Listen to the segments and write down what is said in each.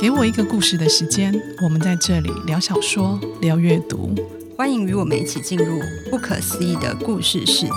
给我一个故事的时间，我们在这里聊小说，聊阅读，欢迎与我们一起进入不可思议的故事世界。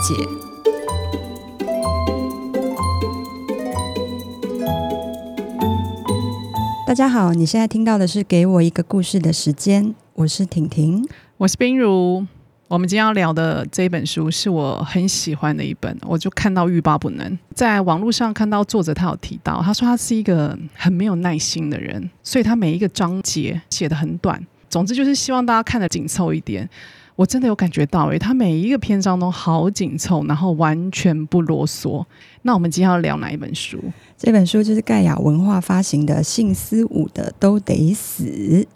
大家好，你现在听到的是《给我一个故事的时间》，我是婷婷，我是冰如。我们今天要聊的这一本书是我很喜欢的一本，我就看到欲罢不能。在网络上看到作者他有提到，他说他是一个很没有耐心的人，所以他每一个章节写的很短。总之就是希望大家看得紧凑一点。我真的有感觉到，诶，他每一个篇章都好紧凑，然后完全不啰嗦。那我们今天要聊哪一本书？这本书就是盖亚文化发行的《姓司武的都得死》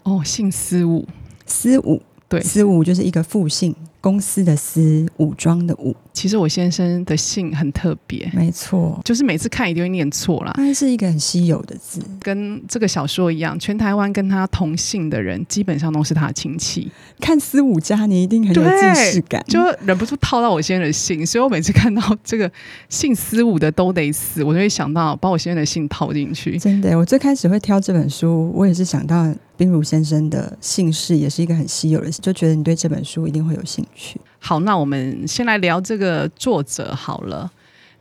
哦，姓司武，司武。对，司武就是一个复姓，公司的司，武装的武。其实我先生的姓很特别，没错，就是每次看一定会念错啦。它是一个很稀有的字，跟这个小说一样，全台湾跟他同姓的人基本上都是他的亲戚。看思武家，你一定很有既视感，就忍不住套到我先生的姓。所以我每次看到这个姓思武的都得死，我就会想到把我先生的姓套进去。真的，我最开始会挑这本书，我也是想到。冰如先生的姓氏也是一个很稀有的，就觉得你对这本书一定会有兴趣。好，那我们先来聊这个作者好了。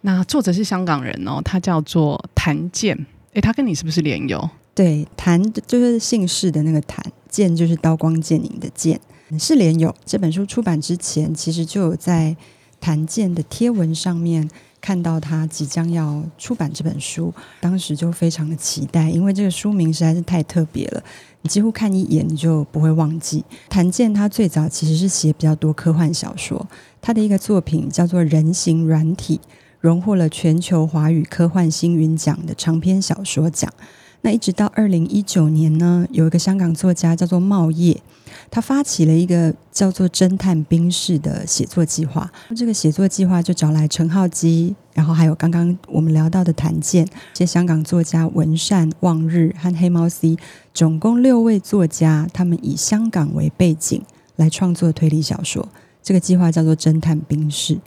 那作者是香港人哦，他叫做谭健。诶，他跟你是不是连友？对，谭就是姓氏的那个谭，健就是刀光剑影的剑，是连友。这本书出版之前，其实就有在谭健的贴文上面。看到他即将要出版这本书，当时就非常的期待，因为这个书名实在是太特别了，你几乎看一眼你就不会忘记。谭健他最早其实是写比较多科幻小说，他的一个作品叫做《人形软体》，荣获了全球华语科幻星云奖的长篇小说奖。那一直到二零一九年呢，有一个香港作家叫做茂业，他发起了一个叫做“侦探冰室”的写作计划。这个写作计划就找来陈浩基，然后还有刚刚我们聊到的谭健，这些香港作家文善、望日和黑猫 C，总共六位作家，他们以香港为背景来创作推理小说。这个计划叫做“侦探冰室”。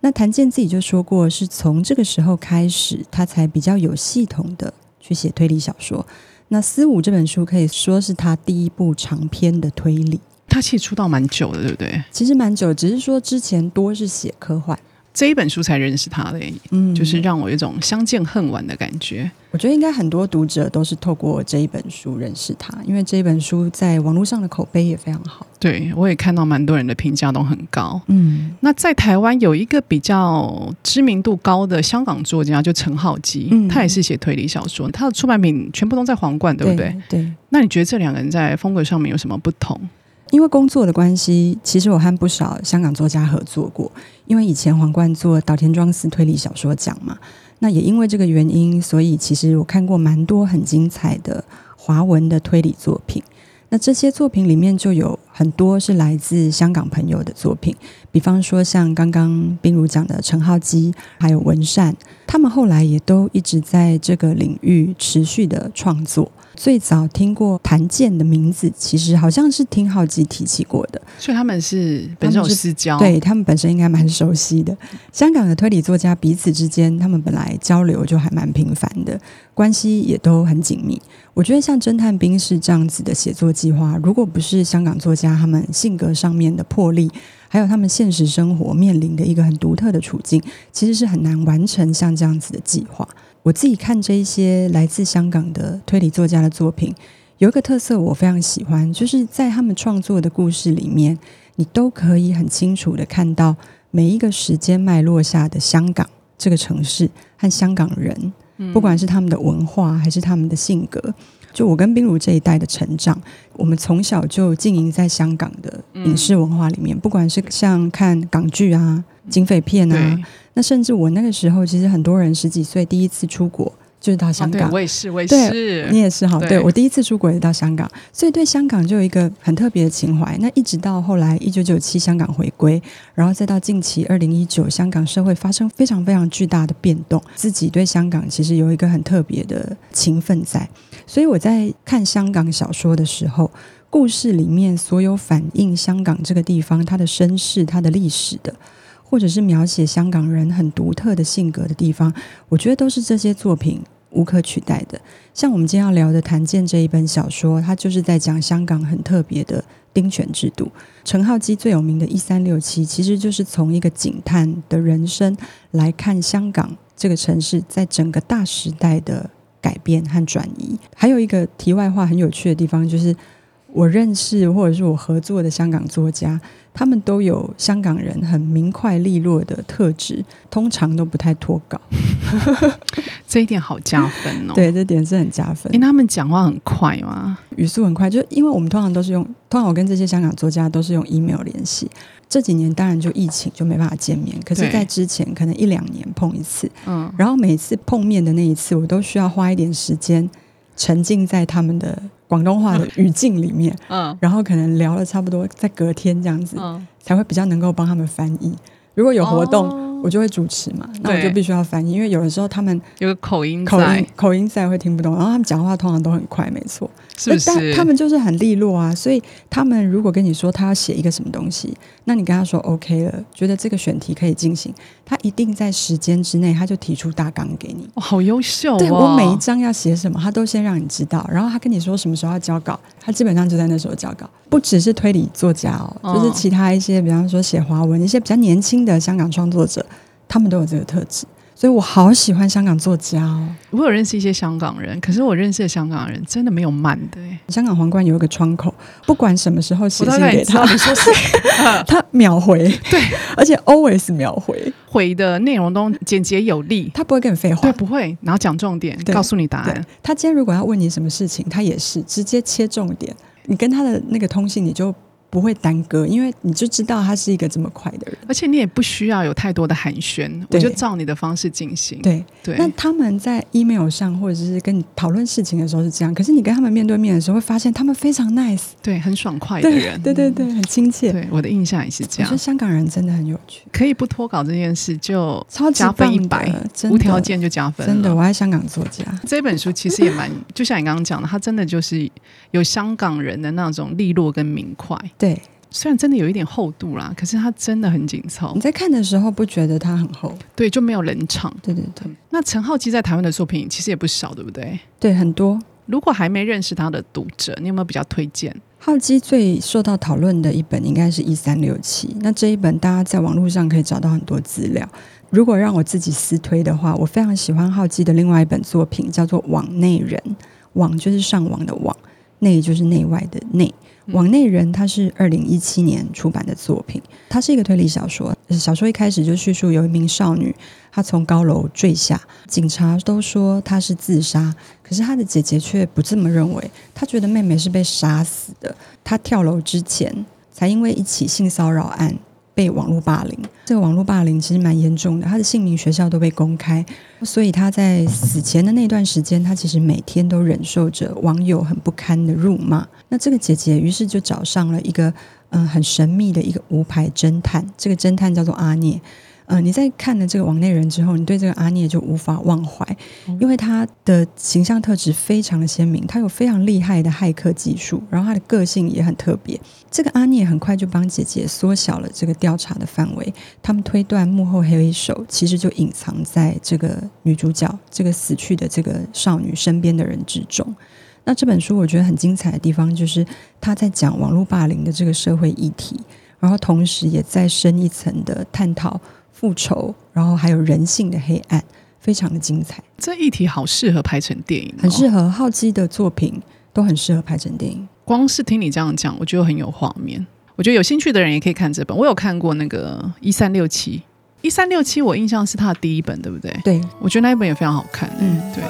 那谭健自己就说过，是从这个时候开始，他才比较有系统的。去写推理小说，那《思武》这本书可以说是他第一部长篇的推理。他其实出道蛮久的，对不对？其实蛮久，只是说之前多是写科幻。这一本书才认识他的，嗯，就是让我有一种相见恨晚的感觉。我觉得应该很多读者都是透过这一本书认识他，因为这一本书在网络上的口碑也非常好。对，我也看到蛮多人的评价都很高。嗯，那在台湾有一个比较知名度高的香港作家，就陈浩基，嗯，他也是写推理小说，他的出版品全部都在皇冠，对不对？对。对，那你觉得这两个人在风格上面有什么不同？因为工作的关系，其实我和不少香港作家合作过。因为以前皇冠做岛田庄司推理小说奖嘛，那也因为这个原因，所以其实我看过蛮多很精彩的华文的推理作品。那这些作品里面就有很多是来自香港朋友的作品，比方说像刚刚冰如讲的陈浩基，还有文善，他们后来也都一直在这个领域持续的创作。最早听过谭健的名字，其实好像是听浩基提起过的，所以他们是本身有私交，对他们本身应该蛮熟悉的。香港的推理作家彼此之间，他们本来交流就还蛮频繁的，关系也都很紧密。我觉得像侦探冰室这样子的写作计划，如果不是香港作家他们性格上面的魄力，还有他们现实生活面临的一个很独特的处境，其实是很难完成像这样子的计划。我自己看这一些来自香港的推理作家的作品，有一个特色我非常喜欢，就是在他们创作的故事里面，你都可以很清楚的看到每一个时间脉络下的香港这个城市和香港人，不管是他们的文化还是他们的性格。就我跟冰如这一代的成长，我们从小就经营在香港的影视文化里面，不管是像看港剧啊、警匪片啊。那甚至我那个时候，其实很多人十几岁第一次出国就是到香港。哦、我也是，我也是，你也是哈。对，对我第一次出国也到香港，所以对香港就有一个很特别的情怀。那一直到后来一九九七香港回归，然后再到近期二零一九香港社会发生非常非常巨大的变动，自己对香港其实有一个很特别的情分在。所以我在看香港小说的时候，故事里面所有反映香港这个地方它的身世、它的历史的。或者是描写香港人很独特的性格的地方，我觉得都是这些作品无可取代的。像我们今天要聊的《谭健》这一本小说，它就是在讲香港很特别的丁权制度。陈浩基最有名的《一三六七》，其实就是从一个警探的人生来看香港这个城市在整个大时代的改变和转移。还有一个题外话很有趣的地方，就是我认识或者是我合作的香港作家。他们都有香港人很明快利落的特质，通常都不太脱稿，这一点好加分哦。对，这点是很加分。因为他们讲话很快嘛，语速很快，就因为我们通常都是用，通常我跟这些香港作家都是用 email 联系。这几年当然就疫情就没办法见面，可是，在之前可能一两年碰一次，嗯，然后每次碰面的那一次，我都需要花一点时间沉浸在他们的。广东话的语境里面，嗯，然后可能聊了差不多，在隔天这样子，嗯，才会比较能够帮他们翻译。如果有活动，哦，我就会主持嘛，那我就必须要翻译，因为有的时候他们有个口音，口音口音在会听不懂，然后他们讲话通常都很快，没错。是不是？但他们就是很利落啊，所以他们如果跟你说他要写一个什么东西，那你跟他说 OK 了，觉得这个选题可以进行，他一定在时间之内他就提出大纲给你。哦，好优秀哦！对，我每一章要写什么，他都先让你知道，然后他跟你说什么时候要交稿，他基本上就在那时候交稿。不只是推理作家哦，哦就是其他一些，比方说写华文一些比较年轻的香港创作者，他们都有这个特质。所以我好喜欢香港作家哦！我有认识一些香港人，可是我认识的香港人真的没有慢的。香港皇冠有一个窗口，不管什么时候写信给他，你说谁？他秒回，对，而且 always 秒回，回的内容都简洁有力，他不会跟你废话，对，不会，然后讲重点，告诉你答案。他今天如果要问你什么事情，他也是直接切重点。你跟他的那个通信，你就。不会耽搁，因为你就知道他是一个这么快的人，而且你也不需要有太多的寒暄，我就照你的方式进行。对对。那他们在 email 上或者是跟你讨论事情的时候是这样，可是你跟他们面对面的时候，会发现他们非常 nice，对，很爽快的人，对对对，对，很亲切。对，我的印象也是这样。我觉得香港人真的很有趣，可以不脱稿这件事就加分一百，无条件就加分。真的，我爱香港作家。这本书其实也蛮，就像你刚刚讲的，它真的就是有香港人的那种利落跟明快。对。虽然真的有一点厚度啦，可是它真的很紧凑。你在看的时候不觉得它很厚？对，就没有冷场。对对对。那陈浩基在台湾的作品其实也不少，对不对？对，很多。如果还没认识他的读者，你有没有比较推荐？浩基最受到讨论的一本应该是一三六七。那这一本大家在网络上可以找到很多资料。如果让我自己私推的话，我非常喜欢浩基的另外一本作品，叫做《网内人》。网就是上网的网，内就是内外的内。网内人，他是二零一七年出版的作品，它是一个推理小说。小说一开始就叙述有一名少女，她从高楼坠下，警察都说她是自杀，可是她的姐姐却不这么认为，她觉得妹妹是被杀死的。她跳楼之前，才因为一起性骚扰案。被网络霸凌，这个网络霸凌其实蛮严重的，他的姓名、学校都被公开，所以他在死前的那段时间，他其实每天都忍受着网友很不堪的辱骂。那这个姐姐于是就找上了一个嗯很神秘的一个无牌侦探，这个侦探叫做阿聂。嗯、呃，你在看了这个网内人之后，你对这个阿涅就无法忘怀，因为他的形象特质非常的鲜明，他有非常厉害的骇客技术，然后他的个性也很特别。这个阿涅很快就帮姐姐缩小了这个调查的范围，他们推断幕后黑手其实就隐藏在这个女主角这个死去的这个少女身边的人之中。那这本书我觉得很精彩的地方，就是他在讲网络霸凌的这个社会议题，然后同时也再深一层的探讨。复仇，然后还有人性的黑暗，非常的精彩。这一题好适合拍成电影，哦，很适合浩基的作品，都很适合拍成电影。光是听你这样讲，我觉得很有画面。我觉得有兴趣的人也可以看这本。我有看过那个一三六七，一三六七，我印象是他的第一本，对不对？对，我觉得那一本也非常好看。嗯，对。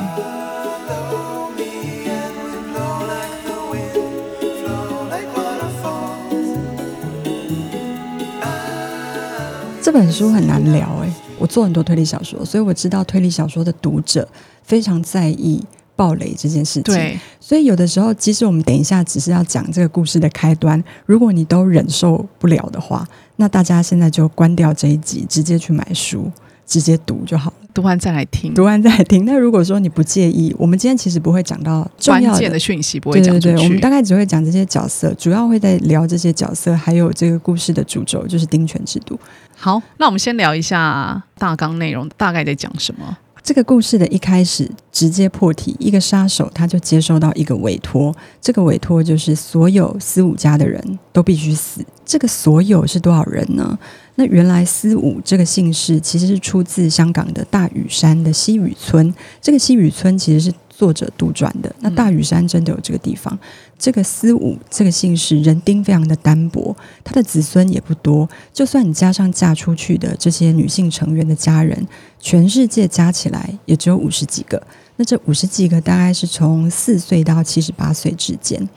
本书很难聊哎，我做很多推理小说，所以我知道推理小说的读者非常在意暴雷这件事情。对，所以有的时候，即使我们等一下只是要讲这个故事的开端，如果你都忍受不了的话，那大家现在就关掉这一集，直接去买书，直接读就好了。读完再来听，读完再来听。那如果说你不介意，我们今天其实不会讲到重要的关键的讯息，不会讲对，我们大概只会讲这些角色，主要会在聊这些角色，还有这个故事的主轴就是丁权制度。好，那我们先聊一下大纲内容，大概在讲什么？这个故事的一开始直接破题，一个杀手他就接收到一个委托，这个委托就是所有四五家的人都必须死。这个所有是多少人呢？那原来司武这个姓氏其实是出自香港的大屿山的西屿村，这个西屿村其实是作者杜撰的。那大屿山真的有这个地方。这个司武这个姓氏人丁非常的单薄，他的子孙也不多。就算你加上嫁出去的这些女性成员的家人，全世界加起来也只有五十几个。那这五十几个大概是从四岁到七十八岁之间。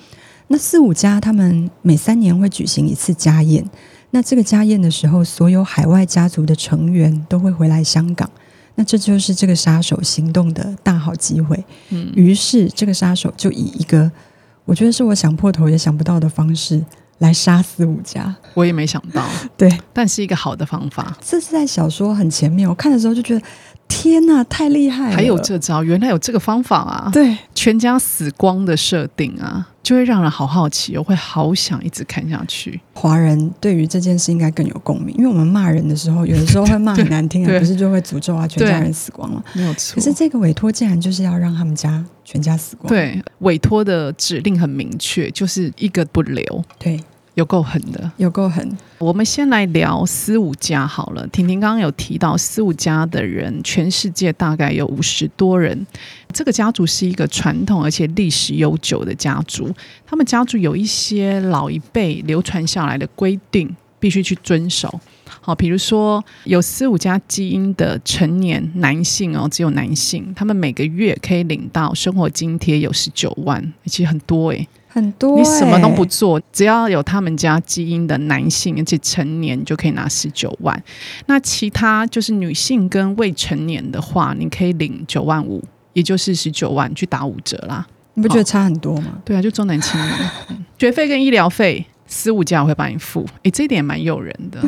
那四五家他们每三年会举行一次家宴。那这个家宴的时候，所有海外家族的成员都会回来香港。那这就是这个杀手行动的大好机会。嗯，于是这个杀手就以一个我觉得是我想破头也想不到的方式来杀死五家。我也没想到，对，但是一个好的方法。这是在小说很前面，我看的时候就觉得。天呐，太厉害了！还有这招，原来有这个方法啊！对，全家死光的设定啊，就会让人好好奇，我会好想一直看下去。华人对于这件事应该更有共鸣，因为我们骂人的时候，有的时候会骂 很难听啊，不是就会诅咒啊，全家人死光了，没有错。可是这个委托竟然就是要让他们家全家死光，对，委托的指令很明确，就是一个不留，对。有够狠的，有够狠。我们先来聊四五家好了。婷婷刚刚有提到四五家的人，全世界大概有五十多人。这个家族是一个传统而且历史悠久的家族。他们家族有一些老一辈流传下来的规定，必须去遵守。好，比如说有四五家基因的成年男性哦，只有男性，他们每个月可以领到生活津贴有十九万，其实很多诶。很多、欸，你什么都不做，只要有他们家基因的男性，而且成年就可以拿十九万。那其他就是女性跟未成年的话，你可以领九万五，也就是十九万去打五折啦。你不觉得差很多吗？对啊，就重男轻女，学费跟医疗费，私五家我会帮你付。诶，这一点蛮诱人的。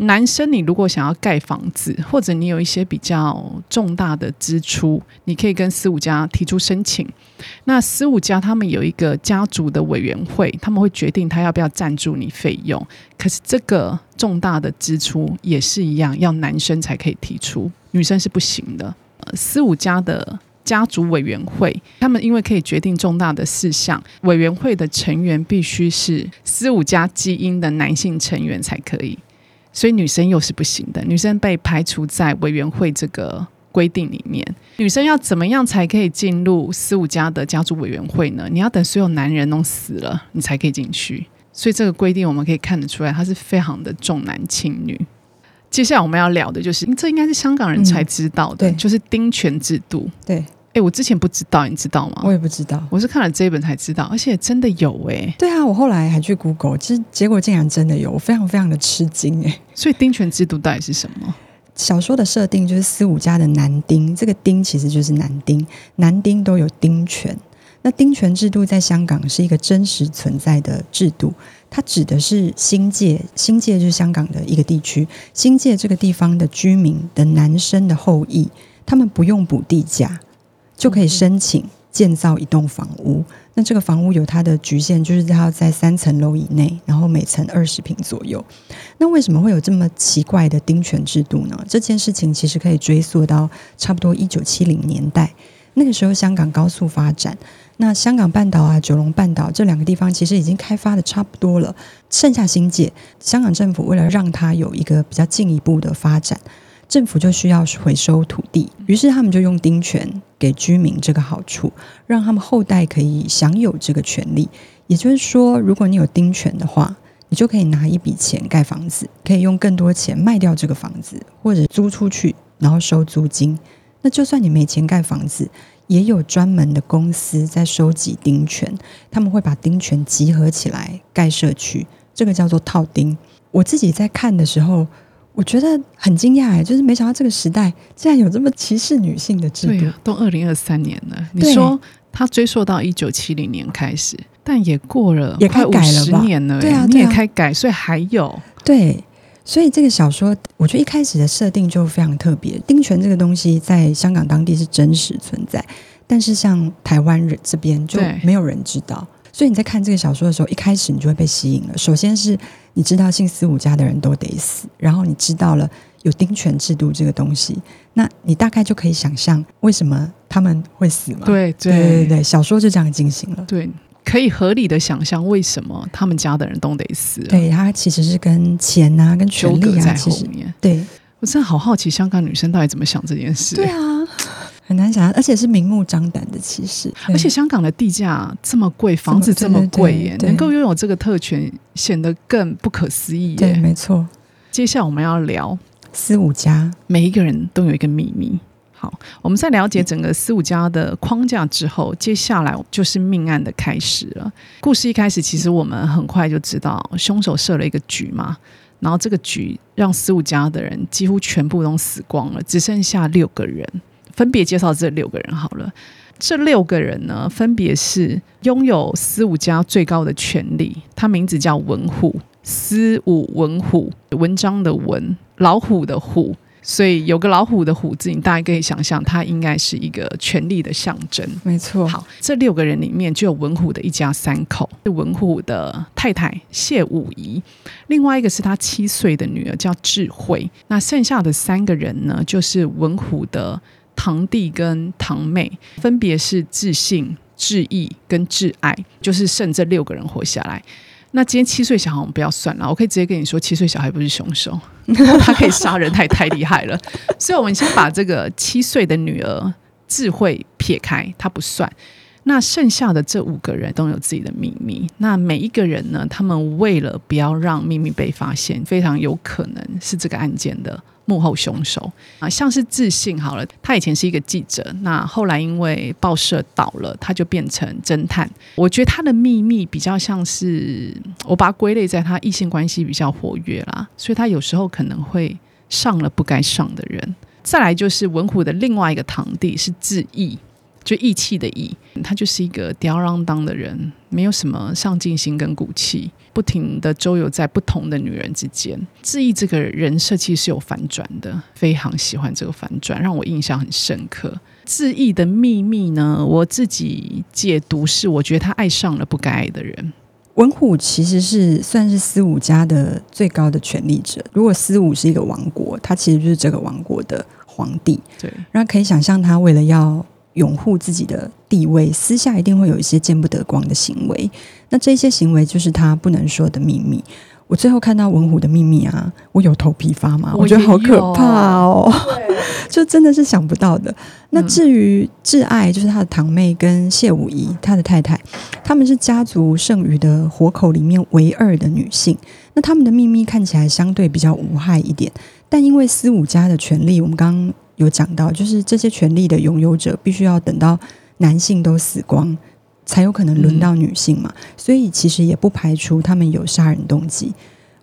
男生，你如果想要盖房子，或者你有一些比较重大的支出，你可以跟司五家提出申请。那司五家他们有一个家族的委员会，他们会决定他要不要赞助你费用。可是这个重大的支出也是一样，要男生才可以提出，女生是不行的。呃，司五家的家族委员会，他们因为可以决定重大的事项，委员会的成员必须是司五家基因的男性成员才可以。所以女生又是不行的，女生被排除在委员会这个规定里面。女生要怎么样才可以进入司五家的家族委员会呢？你要等所有男人都死了，你才可以进去。所以这个规定我们可以看得出来，它是非常的重男轻女。接下来我们要聊的就是，这应该是香港人才知道的，嗯、就是丁权制度。对。哎，我之前不知道，你知道吗？我也不知道，我是看了这一本才知道，而且真的有哎。对啊，我后来还去 Google，其实结果竟然真的有，我非常非常的吃惊哎。所以丁权制度到底是什么？小说的设定就是四五家的男丁，这个丁其实就是男丁，男丁都有丁权。那丁权制度在香港是一个真实存在的制度，它指的是新界，新界就是香港的一个地区，新界这个地方的居民的男生的后裔，他们不用补地价。就可以申请建造一栋房屋。那这个房屋有它的局限，就是它要在三层楼以内，然后每层二十平左右。那为什么会有这么奇怪的丁权制度呢？这件事情其实可以追溯到差不多一九七零年代。那个时候香港高速发展，那香港半岛啊、九龙半岛这两个地方其实已经开发的差不多了，剩下新界。香港政府为了让它有一个比较进一步的发展。政府就需要回收土地，于是他们就用丁权给居民这个好处，让他们后代可以享有这个权利。也就是说，如果你有丁权的话，你就可以拿一笔钱盖房子，可以用更多钱卖掉这个房子，或者租出去，然后收租金。那就算你没钱盖房子，也有专门的公司在收集丁权，他们会把丁权集合起来盖社区，这个叫做套丁。我自己在看的时候。我觉得很惊讶哎，就是没想到这个时代竟然有这么歧视女性的制度。对啊，都二零二三年了，你说他追溯到一九七零年开始，但也过了也快五十年了，对啊，你也开改，所以还有对，所以这个小说我觉得一开始的设定就非常特别。丁权这个东西在香港当地是真实存在，但是像台湾人这边就没有人知道。所以你在看这个小说的时候，一开始你就会被吸引了。首先是你知道姓司五家的人都得死，然后你知道了有丁权制度这个东西，那你大概就可以想象为什么他们会死了？对对对对对，小说就这样进行了。对，可以合理的想象为什么他们家的人都得死。对，他其实是跟钱啊、跟权力啊在后面。对，我真的好好奇，香港女生到底怎么想这件事？对啊。很难想象，而且是明目张胆的歧视。而且香港的地价这么贵，房子这么贵耶，能够拥有这个特权，显得更不可思议耶。对，没错。接下来我们要聊四五家，每一个人都有一个秘密。好，我们在了解整个四五家的框架之后，接下来就是命案的开始了。故事一开始，其实我们很快就知道凶手设了一个局嘛，然后这个局让四五家的人几乎全部都死光了，只剩下六个人。分别介绍这六个人好了，这六个人呢，分别是拥有司武家最高的权力，他名字叫文虎，司武文虎，文章的文，老虎的虎，所以有个老虎的虎字，你大概可以想象，它应该是一个权力的象征。没错。好，这六个人里面就有文虎的一家三口，是文虎的太太谢武仪，另外一个是他七岁的女儿叫智慧，那剩下的三个人呢，就是文虎的。堂弟跟堂妹分别是智信、智义跟挚爱，就是剩这六个人活下来。那今天七岁小孩我们不要算了，我可以直接跟你说，七岁小孩不是凶手，他可以杀人，他也太厉害了。所以，我们先把这个七岁的女儿智慧撇开，他不算。那剩下的这五个人都有自己的秘密。那每一个人呢，他们为了不要让秘密被发现，非常有可能是这个案件的。幕后凶手啊，像是自信好了，他以前是一个记者，那后来因为报社倒了，他就变成侦探。我觉得他的秘密比较像是，我把它归类在他异性关系比较活跃啦，所以他有时候可能会上了不该上的人。再来就是文虎的另外一个堂弟是志义。就义气的义，他就是一个吊儿郎当的人，没有什么上进心跟骨气，不停的周游在不同的女人之间。志毅这个人设其实是有反转的，非常喜欢这个反转，让我印象很深刻。志毅的秘密呢，我自己解读是，我觉得他爱上了不该爱的人。文虎其实是算是思武家的最高的权力者。如果思武是一个王国，他其实就是这个王国的皇帝。对，然后可以想象他为了要。拥护自己的地位，私下一定会有一些见不得光的行为。那这些行为就是他不能说的秘密。我最后看到文虎的秘密啊，我有头皮发麻，我，我觉得好可怕哦，就真的是想不到的。那至于挚爱，就是他的堂妹跟谢武仪，他的太太，他们是家族剩余的活口里面唯二的女性。那他们的秘密看起来相对比较无害一点，但因为思武家的权利，我们刚刚。有讲到，就是这些权利的拥有者必须要等到男性都死光，才有可能轮到女性嘛。嗯、所以其实也不排除他们有杀人动机。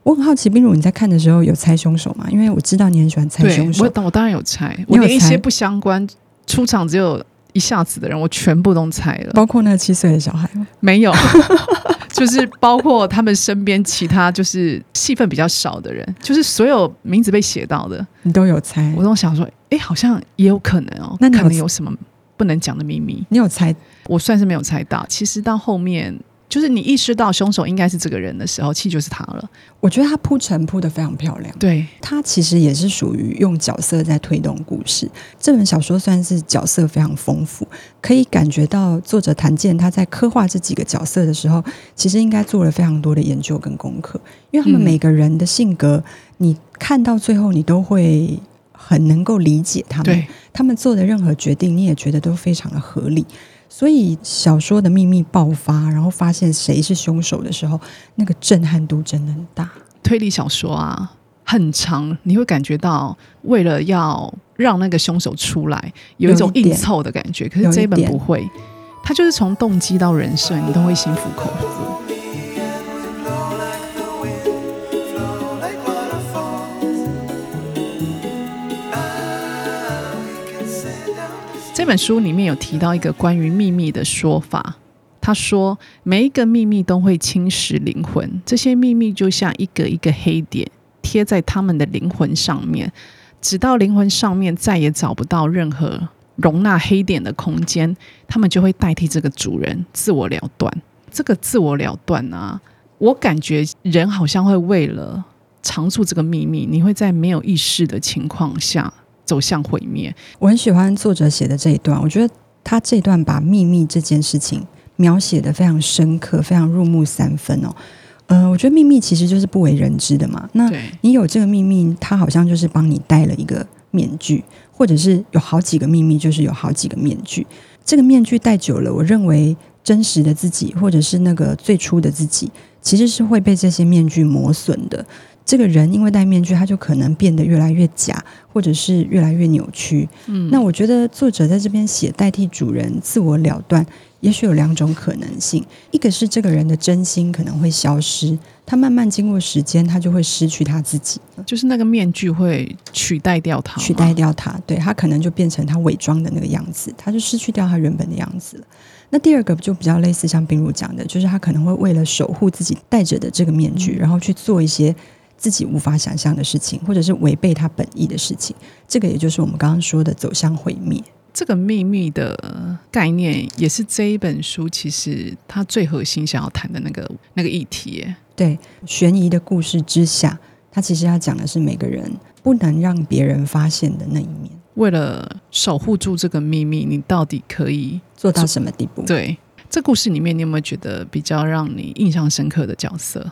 我很好奇，冰如你在看的时候有猜凶手吗？因为我知道你很喜欢猜凶手。我我当然有猜，我连一些不相关出场只有一下子的人，我全部都猜了，包括那个七岁的小孩吗？没有。就是包括他们身边其他就是戏份比较少的人，就是所有名字被写到的，你都有猜。我都想说，哎，好像也有可能哦。那可能有什么不能讲的秘密？你有猜？我算是没有猜到。其实到后面。就是你意识到凶手应该是这个人的时候，其实就是他了。我觉得他铺陈铺的非常漂亮。对，他其实也是属于用角色在推动故事。这本小说算是角色非常丰富，可以感觉到作者谭健他在刻画这几个角色的时候，其实应该做了非常多的研究跟功课，因为他们每个人的性格，嗯、你看到最后，你都会很能够理解他们。他们做的任何决定，你也觉得都非常的合理。所以小说的秘密爆发，然后发现谁是凶手的时候，那个震撼度真的很大。推理小说啊，很长，你会感觉到为了要让那个凶手出来，有一种硬凑的感觉。可是这一本不会，它就是从动机到人设，你都会心服口服。这本书里面有提到一个关于秘密的说法，他说每一个秘密都会侵蚀灵魂，这些秘密就像一个一个黑点贴在他们的灵魂上面，直到灵魂上面再也找不到任何容纳黑点的空间，他们就会代替这个主人自我了断。这个自我了断啊，我感觉人好像会为了藏住这个秘密，你会在没有意识的情况下走向毁灭。我很喜欢作者写的这一段，我觉得他这段把秘密这件事情描写的非常深刻，非常入木三分哦。嗯、呃，我觉得秘密其实就是不为人知的嘛。那你有这个秘密，它好像就是帮你戴了一个面具，或者是有好几个秘密，就是有好几个面具。这个面具戴久了，我认为真实的自己，或者是那个最初的自己，其实是会被这些面具磨损的。这个人因为戴面具，他就可能变得越来越假，或者是越来越扭曲。嗯，那我觉得作者在这边写代替主人自我了断，也许有两种可能性：一个是这个人的真心可能会消失，他慢慢经过时间，他就会失去他自己，就是那个面具会取代掉他，取代掉他，对，他可能就变成他伪装的那个样子，他就失去掉他原本的样子了。那第二个就比较类似像冰如讲的，就是他可能会为了守护自己戴着的这个面具，然后去做一些。自己无法想象的事情，或者是违背他本意的事情，这个也就是我们刚刚说的走向毁灭。这个秘密的概念，也是这一本书其实它最核心想要谈的那个那个议题。对，悬疑的故事之下，它其实要讲的是每个人不能让别人发现的那一面。为了守护住这个秘密，你到底可以做到什么地步？对，这故事里面，你有没有觉得比较让你印象深刻的角色？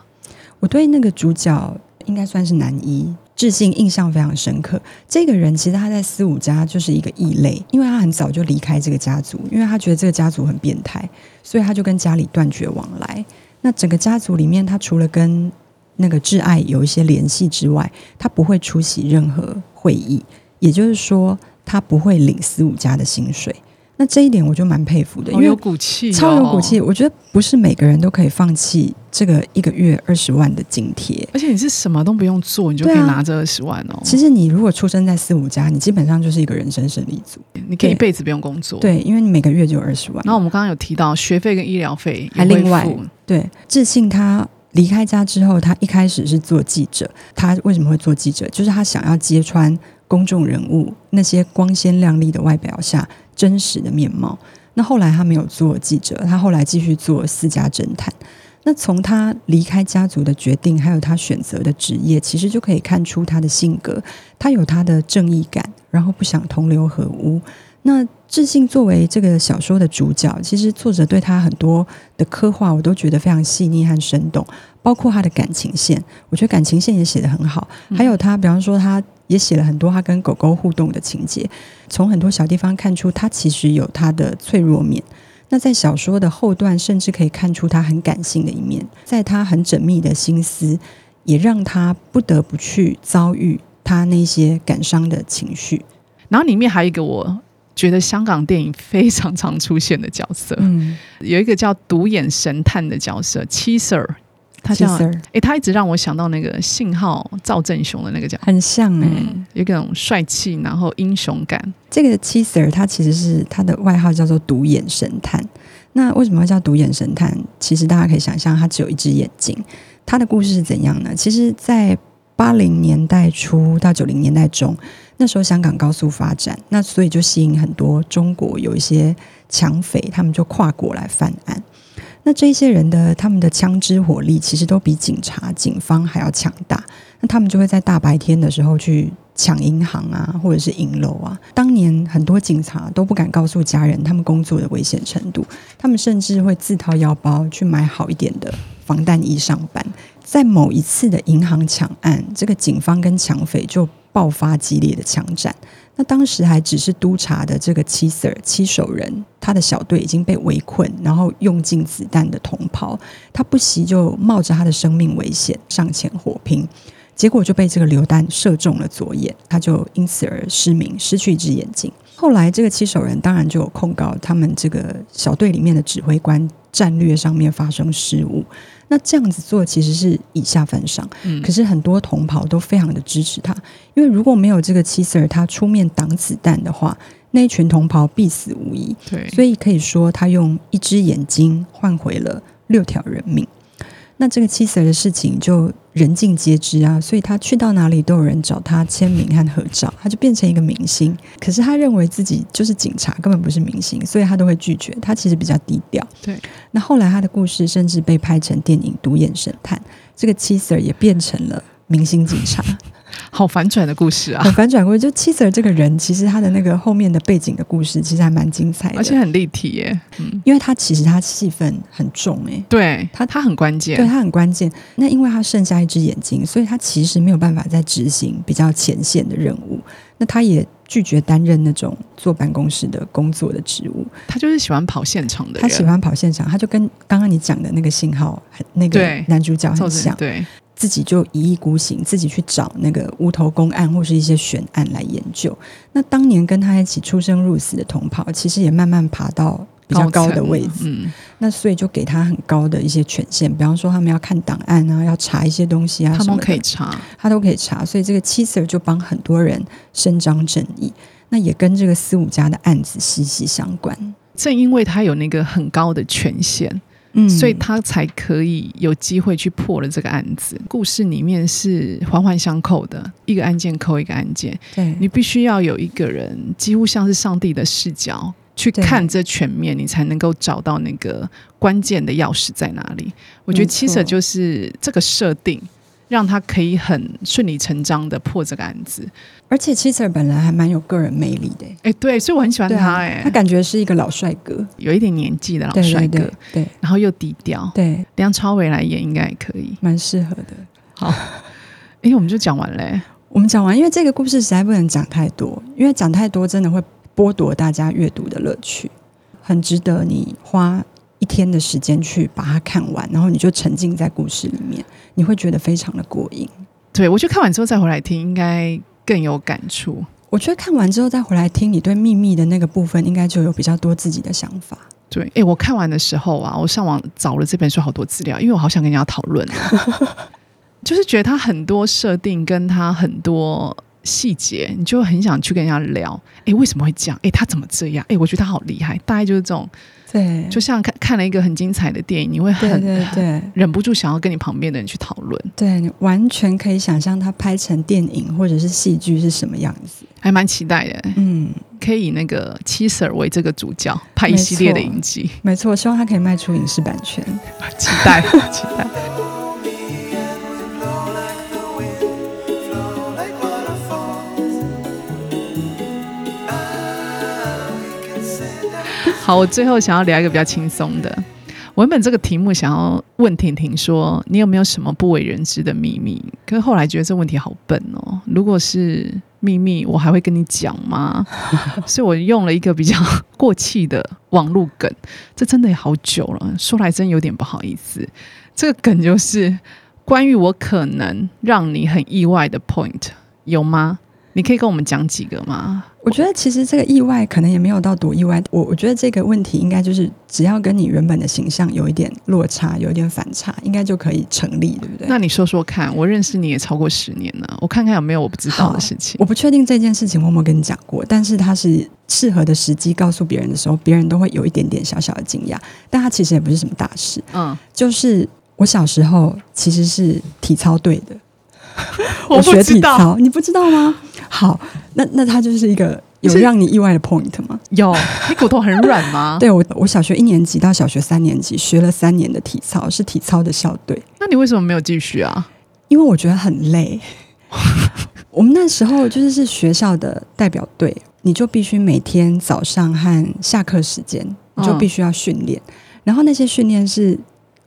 我对那个主角。应该算是男一，智信印象非常深刻。这个人其实他在四五家就是一个异类，因为他很早就离开这个家族，因为他觉得这个家族很变态，所以他就跟家里断绝往来。那整个家族里面，他除了跟那个挚爱有一些联系之外，他不会出席任何会议，也就是说，他不会领四五家的薪水。那这一点我就蛮佩服的，因为有骨气，超有骨气。我觉得不是每个人都可以放弃这个一个月二十万的津贴，而且你是什么都不用做，你就可以拿这二十万哦。其实你如果出生在四五家，你基本上就是一个人生胜利组，你可以一辈子不用工作。对，因为你每个月就有二十万。然后我们刚刚有提到学费跟医疗费还另外。对，智信他离开家之后，他一开始是做记者。他为什么会做记者？就是他想要揭穿公众人物那些光鲜亮丽的外表下。真实的面貌。那后来他没有做记者，他后来继续做私家侦探。那从他离开家族的决定，还有他选择的职业，其实就可以看出他的性格。他有他的正义感，然后不想同流合污。那智信作为这个小说的主角，其实作者对他很多的刻画，我都觉得非常细腻和生动。包括他的感情线，我觉得感情线也写得很好。还有他，比方说他。也写了很多他跟狗狗互动的情节，从很多小地方看出他其实有他的脆弱面。那在小说的后段，甚至可以看出他很感性的一面，在他很缜密的心思，也让他不得不去遭遇他那些感伤的情绪。然后里面还有一个我觉得香港电影非常常出现的角色，嗯，有一个叫独眼神探的角色，七 Sir。他叫哎、欸，他一直让我想到那个信号赵正雄的那个角色，很像哎、欸嗯，有一种帅气，然后英雄感。这个七 Sir 他其实是他的外号叫做独眼神探。那为什么会叫独眼神探？其实大家可以想象，他只有一只眼睛。他的故事是怎样呢？其实，在八零年代初到九零年代中，那时候香港高速发展，那所以就吸引很多中国有一些抢匪，他们就跨国来犯案。那这些人的他们的枪支火力其实都比警察、警方还要强大。那他们就会在大白天的时候去抢银行啊，或者是银楼啊。当年很多警察都不敢告诉家人他们工作的危险程度，他们甚至会自掏腰包去买好一点的防弹衣上班。在某一次的银行抢案，这个警方跟抢匪就爆发激烈的枪战。那当时还只是督察的这个七 Sir 七手人，他的小队已经被围困，然后用尽子弹的同袍，他不惜就冒着他的生命危险上前火拼，结果就被这个流弹射中了左眼，他就因此而失明，失去一只眼睛。后来这个七手人当然就有控告他们这个小队里面的指挥官战略上面发生失误。那这样子做其实是以下犯上，嗯，可是很多同袍都非常的支持他，因为如果没有这个七 Sir 他出面挡子弹的话，那一群同袍必死无疑。对，所以可以说他用一只眼睛换回了六条人命。那这个七 Sir 的事情就人尽皆知啊，所以他去到哪里都有人找他签名和合照，他就变成一个明星。可是他认为自己就是警察，根本不是明星，所以他都会拒绝。他其实比较低调。对。那后来他的故事甚至被拍成电影《独眼神探》，这个七 Sir 也变成了明星警察。好反转的故事啊！很反转过，就妻子这个人，其实他的那个后面的背景的故事，其实还蛮精彩的，而且很立体耶。嗯，因为他其实他戏份很重哎，对他他很关键，对他很关键。那因为他剩下一只眼睛，所以他其实没有办法再执行比较前线的任务。那他也拒绝担任那种坐办公室的工作的职务。他就是喜欢跑现场的人，他喜欢跑现场，他就跟刚刚你讲的那个信号很那个男主角很像，对。自己就一意孤行，自己去找那个无头公案或是一些悬案来研究。那当年跟他一起出生入死的同袍，其实也慢慢爬到比较高的位置。嗯，那所以就给他很高的一些权限，比方说他们要看档案啊，要查一些东西啊，他都可以查，他都可以查。所以这个七 Sir 就帮很多人伸张正义，那也跟这个四五家的案子息息相关。正因为他有那个很高的权限。嗯，所以他才可以有机会去破了这个案子。故事里面是环环相扣的，一个案件扣一个案件。对，你必须要有一个人，几乎像是上帝的视角去看这全面，你才能够找到那个关键的钥匙在哪里。我觉得七舍就是这个设定。让他可以很顺理成章的破这个案子，而且妻子本来还蛮有个人魅力的，哎，对，所以我很喜欢他，哎，他感觉是一个老帅哥，有一点年纪的老帅哥，对，然后又低调，对，梁朝伟来演应该也可以，蛮适合的。好，哎，我们就讲完嘞，我们讲完，因为这个故事实在不能讲太多，因为讲太多真的会剥夺大家阅读的乐趣，很值得你花。一天的时间去把它看完，然后你就沉浸在故事里面，你会觉得非常的过瘾。对，我觉得看完之后再回来听，应该更有感触。我觉得看完之后再回来听，你对秘密的那个部分，应该就有比较多自己的想法。对，哎，我看完的时候啊，我上网找了这本书好多资料，因为我好想跟人家讨论，就是觉得它很多设定跟它很多细节，你就很想去跟人家聊。哎，为什么会这样？哎，他怎么这样？哎，我觉得他好厉害。大概就是这种。对，就像看看了一个很精彩的电影，你会很对对对，忍不住想要跟你旁边的人去讨论。对，你完全可以想象它拍成电影或者是戏剧是什么样子，还蛮期待的。嗯，可以以那个七 Sir 为这个主角拍一系列的影集，没错，希望他可以卖出影视版权，期 待期待。好，我最后想要聊一个比较轻松的。我原本这个题目想要问婷婷说：“你有没有什么不为人知的秘密？”可是后来觉得这问题好笨哦。如果是秘密，我还会跟你讲吗？所以我用了一个比较 过气的网络梗。这真的也好久了，说来真有点不好意思。这个梗就是关于我可能让你很意外的 point，有吗？你可以跟我们讲几个吗？我觉得其实这个意外可能也没有到多意外。我我觉得这个问题应该就是只要跟你原本的形象有一点落差，有一点反差，应该就可以成立，对不对？那你说说看，我认识你也超过十年了，我看看有没有我不知道的事情。我不确定这件事情我有没有跟你讲过，但是它是适合的时机告诉别人的时候，别人都会有一点点小小的惊讶，但它其实也不是什么大事。嗯，就是我小时候其实是体操队的。我学体操，你不知道吗？好，那那他就是一个有让你意外的 point 吗？有，你骨头很软吗？对，我，我小学一年级到小学三年级学了三年的体操，是体操的校队。那你为什么没有继续啊？因为我觉得很累。我们那时候就是是学校的代表队，你就必须每天早上和下课时间，你就必须要训练。嗯。然后那些训练是，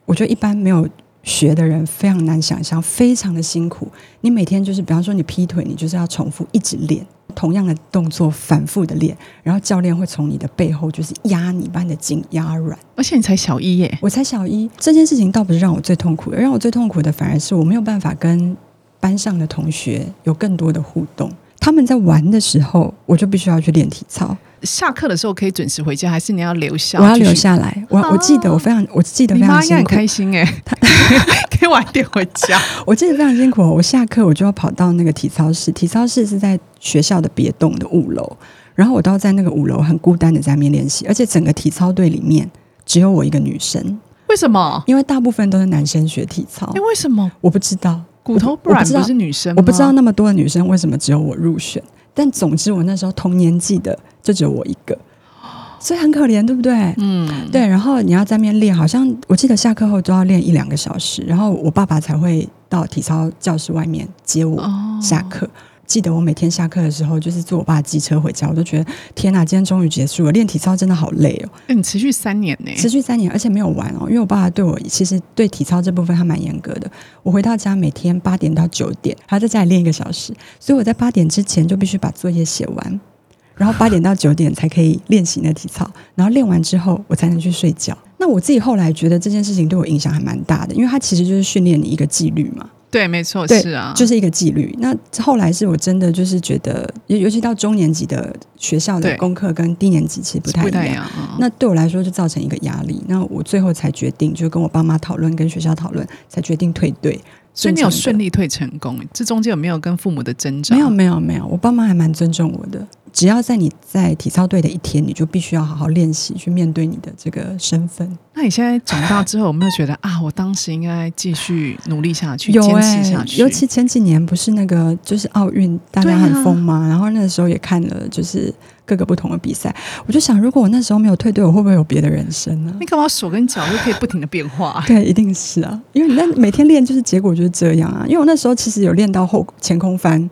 我觉得一般没有。学的人非常难想象，非常的辛苦。你每天就是，比方说你劈腿，你就是要重复一直练同样的动作，反复的练。然后教练会从你的背后就是压你，把你的筋压软。而且你才小一耶，我才小一。这件事情倒不是让我最痛苦的，让我最痛苦的反而是我没有办法跟班上的同学有更多的互动。他们在玩的时候，我就必须要去练体操。下课的时候可以准时回家，还是你要留下？我要留下来。我我记得我非常，我记得非常辛苦。你妈应该很开心哎、欸，可以晚点回家。我记得非常辛苦。我下课我就要跑到那个体操室，体操室是在学校的别栋的五楼，然后我都要在那个五楼很孤单的在那边练习，而且整个体操队里面只有我一个女生。为什么？因为大部分都是男生学体操。为什么？我不知道。骨头不软不是女生？我不知道那么多的女生为什么只有我入选。但总之，我那时候同年纪的就只有我一个，所以很可怜，对不对？嗯，对。然后你要在那边练，好像我记得下课后都要练一两个小时，然后我爸爸才会到体操教室外面接我下课。哦记得我每天下课的时候，就是坐我爸的机车回家，我都觉得天哪，今天终于结束了。练体操真的好累哦。欸、你持续三年呢？持续三年，而且没有完哦。因为我爸爸对我其实对体操这部分他蛮严格的。我回到家每天八点到九点，还要在家里练一个小时，所以我在八点之前就必须把作业写完，然后八点到九点才可以练习那体操，然后练完之后我才能去睡觉。那我自己后来觉得这件事情对我影响还蛮大的，因为它其实就是训练你一个纪律嘛。对，没错，对是啊，就是一个纪律。那后来是我真的就是觉得，尤尤其到中年级的学校的功课跟低年级其实不太一样。一样哦、那对我来说就造成一个压力。那我最后才决定，就跟我爸妈讨论，跟学校讨论，才决定退队。所以你有顺利退成功？这中间有没有跟父母的挣扎？没有，没有，没有。我爸妈还蛮尊重我的。只要在你在体操队的一天，你就必须要好好练习，去面对你的这个身份。那你现在长大之后，有没有觉得啊，我当时应该继续努力下去，有坚持下去？尤其前几年不是那个就是奥运，大家很疯吗？啊、然后那个时候也看了就是各个不同的比赛，我就想，如果我那时候没有退队，我会不会有别的人生呢？你干嘛手跟脚又可以不停的变化？对，一定是啊，因为你那每天练，就是结果就是这样啊。因为我那时候其实有练到后前空翻。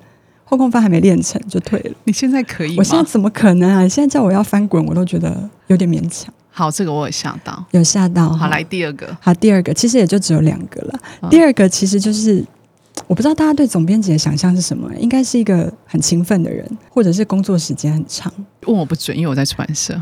后空翻还没练成就退了。你现在可以吗？我现在怎么可能啊？你现在叫我要翻滚，我都觉得有点勉强。好，这个我有吓到，有吓到。好，来第二个。好，第二个其实也就只有两个了。哦、第二个其实就是我不知道大家对总编辑的想象是什么，应该是一个很勤奋的人，或者是工作时间很长。问我不准，因为我在出版社。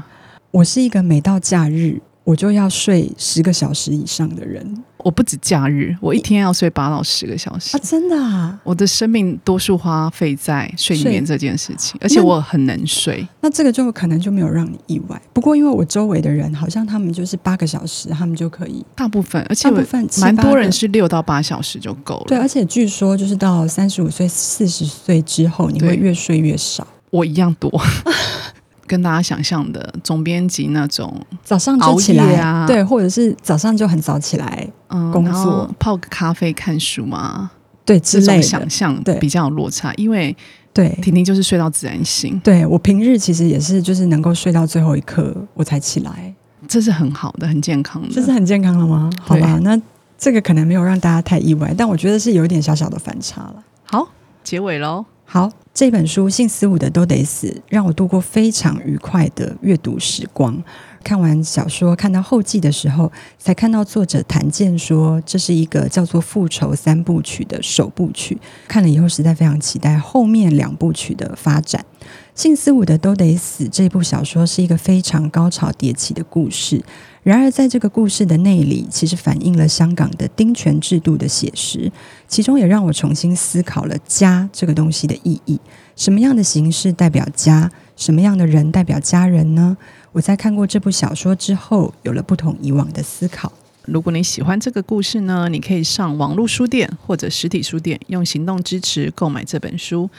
我是一个每到假日我就要睡十个小时以上的人。我不止假日，我一天要睡八到十个小时啊！真的啊！我的生命多数花费在睡眠这件事情，而且我很能睡。那，那这个就可能就没有让你意外。不过因为我周围的人好像他们就是八个小时，他们就可以大部分，而且大部分蛮多人是六到八小时就够了。对，而且据说就是到三十五岁、四十岁之后，你会越睡越少。我一样多。跟大家想象的总编辑那种早上就起来啊，对，或者是早上就很早起来工作，嗯、泡个咖啡看书嘛，对，之类的。想象比较有落差，因为对，婷婷就是睡到自然醒，对，我平日其实也是就是能够睡到最后一刻我才起来，这是很好的，很健康的，这是很健康了吗？好吧，那这个可能没有让大家太意外，但我觉得是有一点小小的反差了。好，结尾喽，好。这本书《姓死五的都得死》，让我度过非常愉快的阅读时光。看完小说，看到后记的时候，才看到作者谭健说这是一个叫做《复仇三部曲》的首部曲。看了以后，实在非常期待后面两部曲的发展。《姓司武的都得死》这部小说是一个非常高潮迭起的故事。然而，在这个故事的内里，其实反映了香港的丁权制度的写实，其中也让我重新思考了家这个东西的意义。什么样的形式代表家？什么样的人代表家人呢？我在看过这部小说之后，有了不同以往的思考。如果你喜欢这个故事呢，你可以上网络书店或者实体书店，用行动支持购买这本书。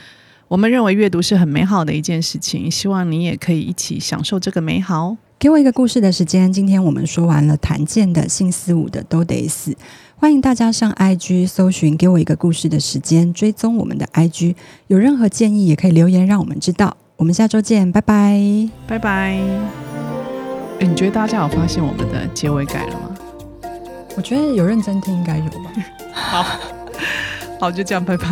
我们认为阅读是很美好的一件事情，希望你也可以一起享受这个美好。给我一个故事的时间。今天我们说完了谭健的《性思五的都得死》，欢迎大家上 IG 搜寻“给我一个故事的时间”，追踪我们的 IG。有任何建议也可以留言让我们知道。我们下周见，拜拜，拜拜。诶，你觉得大家有发现我们的结尾改了吗？我觉得有认真听应该有吧。好，好，就这样，拜拜。